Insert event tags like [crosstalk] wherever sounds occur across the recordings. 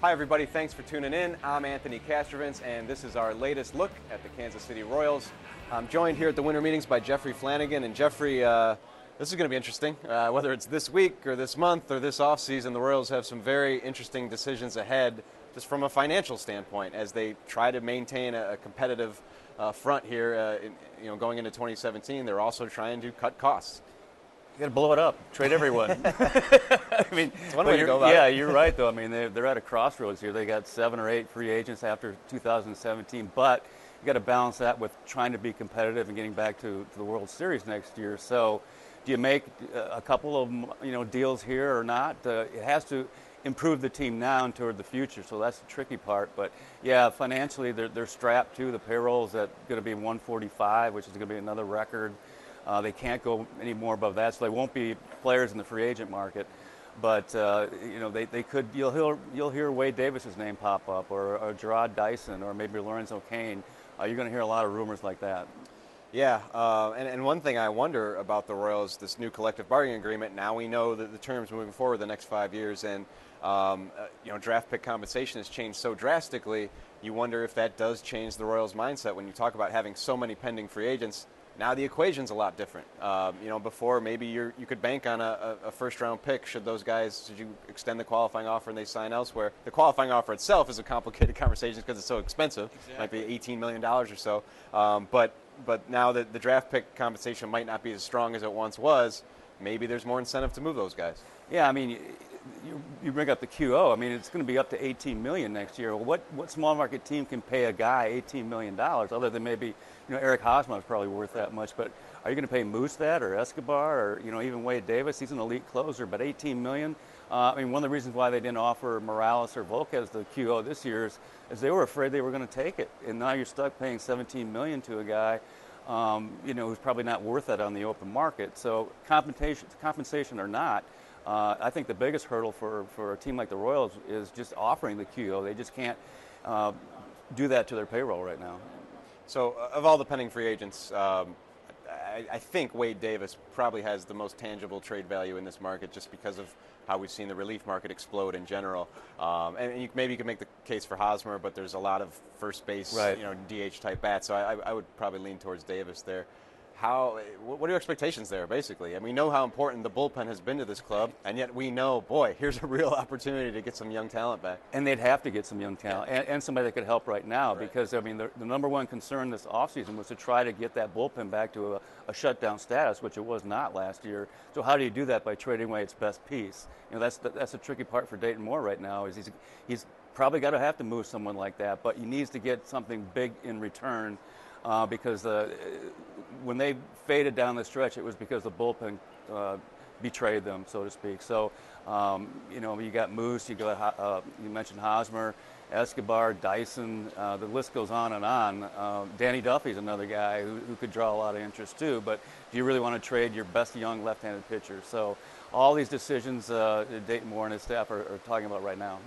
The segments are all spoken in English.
Hi, everybody. Thanks for tuning in. I'm Anthony Castrovince, and this is our latest look at the Kansas City Royals. I'm joined here at the winter meetings by Jeffrey Flanagan. And Jeffrey, uh, this is going to be interesting. Uh, whether it's this week or this month or this offseason, the Royals have some very interesting decisions ahead, just from a financial standpoint, as they try to maintain a, a competitive uh, front here. Uh, in, you know, going into 2017, they're also trying to cut costs. You got to blow it up, trade everyone. [laughs] I mean, It's one way to go about yeah, it. you're right though. I mean, they're, they're at a crossroads here. They got seven or eight free agents after 2017, but you got to balance that with trying to be competitive and getting back to, to the World Series next year. So, do you make uh, a couple of you know deals here or not? Uh, it has to improve the team now and toward the future. So that's the tricky part. But yeah, financially they're, they're strapped too. The payroll's at going to be 145, which is going to be another record. Uh, they can't go any more above that, so they won't be players in the free agent market. But uh, you know, they, they could. You'll hear you'll hear Wade Davis's name pop up, or, or Jarrod Dyson, or maybe Lorenzo Cain. Uh, you're going to hear a lot of rumors like that. Yeah, uh, and, and one thing I wonder about the Royals, this new collective bargaining agreement. Now we know that the terms moving forward the next five years, and um, uh, you know draft pick compensation has changed so drastically. You wonder if that does change the Royals' mindset when you talk about having so many pending free agents. Now the equation's a lot different. Um, you know, before maybe you you could bank on a, a, a first-round pick should those guys should you extend the qualifying offer and they sign elsewhere. The qualifying offer itself is a complicated [laughs] conversation because it's so expensive. Might be 18 million dollars or so. Um, but but now that the draft pick compensation might not be as strong as it once was, maybe there's more incentive to move those guys. Yeah, I mean, you, you, bring up the QO. I mean, it's going to be up to 18 million next year. Well, what what small market team can pay a guy 18 million dollars? Other than maybe, you know, Eric Hosmer is probably worth that much. But are you going to pay Moose that, or Escobar, or you know, even Wade Davis? He's an elite closer, but 18 million. Uh, I mean, one of the reasons why they didn't offer Morales or Volquez the QO this year is, is they were afraid they were going to take it, and now you're stuck paying 17 million to a guy. Um, you know, who's probably not worth that on the open market. So compensation, compensation or not, uh, I think the biggest hurdle for, for a team like the Royals is just offering the QO. They just can't uh, do that to their payroll right now. So, uh, of all the pending free agents, um, I, I think Wade Davis probably has the most tangible trade value in this market just because of how we've seen the relief market explode in general. Um, and you, maybe you could make the case for Hosmer, but there's a lot of first base, Right. you know, DH type bats. So I, I would probably lean towards Davis there. How? What are your expectations there, basically? And we know how important the bullpen has been to this club, and yet we know, boy, here's a [laughs] real opportunity to get some young talent back. And they'd have to get some young talent and, and somebody that could help right now because, I mean, the, the number one concern this offseason was to try to get that bullpen back to a, a shutdown status, which it was not last year. So, how do you do that by trading away its best piece? You know, that's the, that's the tricky part for Dayton Moore right now is he's, he's probably got to have to move someone like that, but he needs to get something big in return uh, because when they faded down the stretch, it was because the bullpen uh, betrayed them, so to speak. So, um, you know, you got Moose, you got uh, you mentioned Hosmer, Escobar, Dyson. Uh, the list goes on and on. Uh, Danny Duffy's another guy who, who could draw a lot of interest too. But do you really want to trade your best young left-handed pitcher? So, all these decisions uh, Dayton Moore and his staff are, are talking about right now.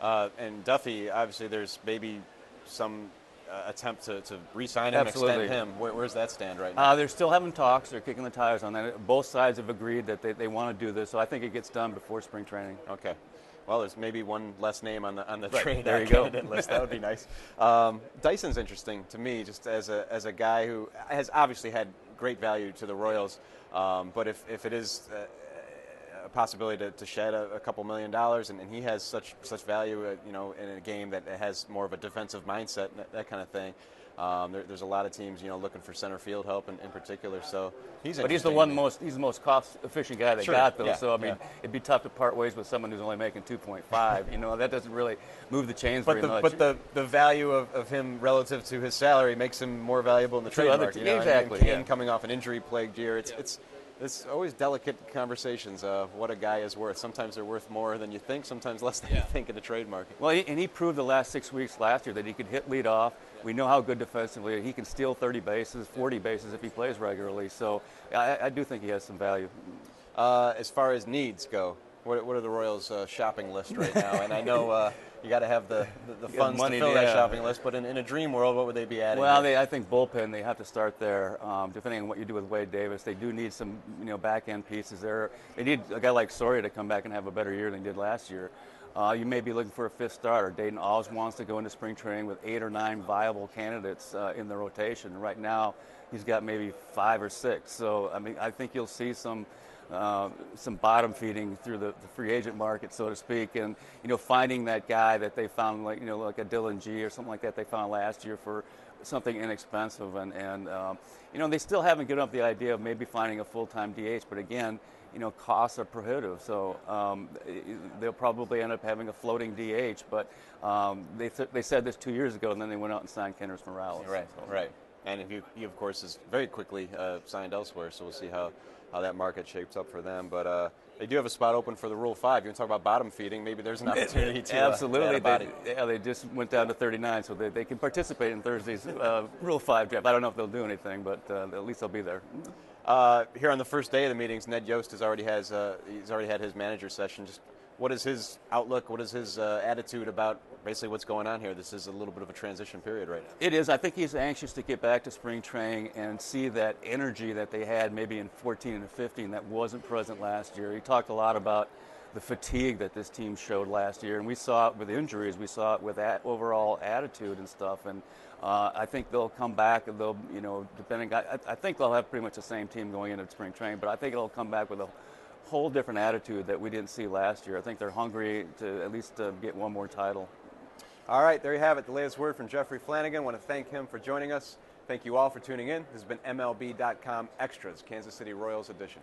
Uh, and Duffy, obviously, there's maybe some uh, attempt to, to re-sign him, Absolutely. extend him. Where, where's that stand right now? Uh, they're still having talks. They're kicking the tires on that. Both sides have agreed that they, they want to do this. So I think it gets done before spring training. okay. Well, there's maybe one less name on the on the Right, trade there you go. candidate list. That would be nice. Um, Dyson's interesting to me, just as a as a guy who has obviously had great value to the Royals. Um, but if, if it is uh, a possibility to, to shed a, a couple million dollars, and, and he has such such value, uh, you know, in a game that has more of a defensive mindset, and that, that kind of thing. Um, there, there's a lot of teams, you know, looking for center field help in, in particular. So he's But he's the one most he's the most cost efficient guy they Sure, got though. yeah, so I mean, yeah. it'd be tough to part ways with someone who's only making 2.5. you know, that doesn't really move the chains But very the, much. but the, the value of, of him relative to his salary makes him more valuable in the trade market. te- you know, exactly, And Cain yeah. coming off an injury plagued year, it's it's it's always delicate conversations of what a guy is worth. Sometimes they're worth more than you think. Sometimes less than you think in the trade market. Well, and he proved the last six weeks last year that he could hit lead off, We know how good defensively he can steal 30 bases, 40 bases if he plays regularly. So I, I do think he has some value. Uh, as far as needs go, what, what are the Royals' uh, shopping list right now? and I know uh, you got to have the, the, the funds money, to fill yeah. that shopping list, but in, in, a dream world, what would they be adding? Well, they, I think bullpen. They have to start there. Um, depending on what you do with Wade Davis, they do need some you know back end pieces there. They need a guy like Soria to come back and have a better year than he did last year. Uh, you may be looking for a fifth starter. Dayton always wants to go into spring training with eight or nine viable candidates uh, in the rotation. Right now, he's got maybe five or six. So I mean, I think you'll see some. Uh, some bottom feeding through the, the, free agent market, so to speak, and you know finding that guy that they found like you know like a Dillon Gee or something like that they found last year for something inexpensive, and and um, you know they still haven't given up the idea of maybe finding a full-time DH, but again, you know costs are prohibitive, so um, they'll probably end up having a floating DH. But um, they th- they said this two years ago, and then they went out and signed Kendrys Morales. Right, so. right. And he, he, of course, is very quickly uh, signed elsewhere, so we'll see how how that market shapes up for them. But uh, they do have a spot open for the Rule Five. You can talk about bottom feeding. Maybe there's an opportunity to absolutely. Uh, they, yeah, they just went down to 39, so they, they can participate in Thursday's uh, Rule Five draft. I don't know if they'll do anything, but uh, at least they'll be there. Uh, here on the first day of the meetings, Ned Yost has already has uh, he's already had his manager session. Just what is his outlook? What is his uh, attitude about basically what's going on here? This is a little bit of a transition period right now. It is. I think he's anxious to get back to spring training and see that energy that they had maybe in 14 and 15 that wasn't present last year. He talked a lot about the fatigue that this team showed last year, and we saw it with injuries. We saw it with overall attitude and stuff. And uh, I think they'll come back. They'll, you know, depending. I, I think they'll have pretty much the same team going into spring training, but I think it'll come back with a whole different attitude that we didn't see last year. I think they're hungry to at least uh, get one more title. All right, there you have it. The latest word from Jeffrey Flanagan. I want to thank him for joining us. Thank you all for tuning in. This has been MLB.com Extras, Kansas City Royals edition.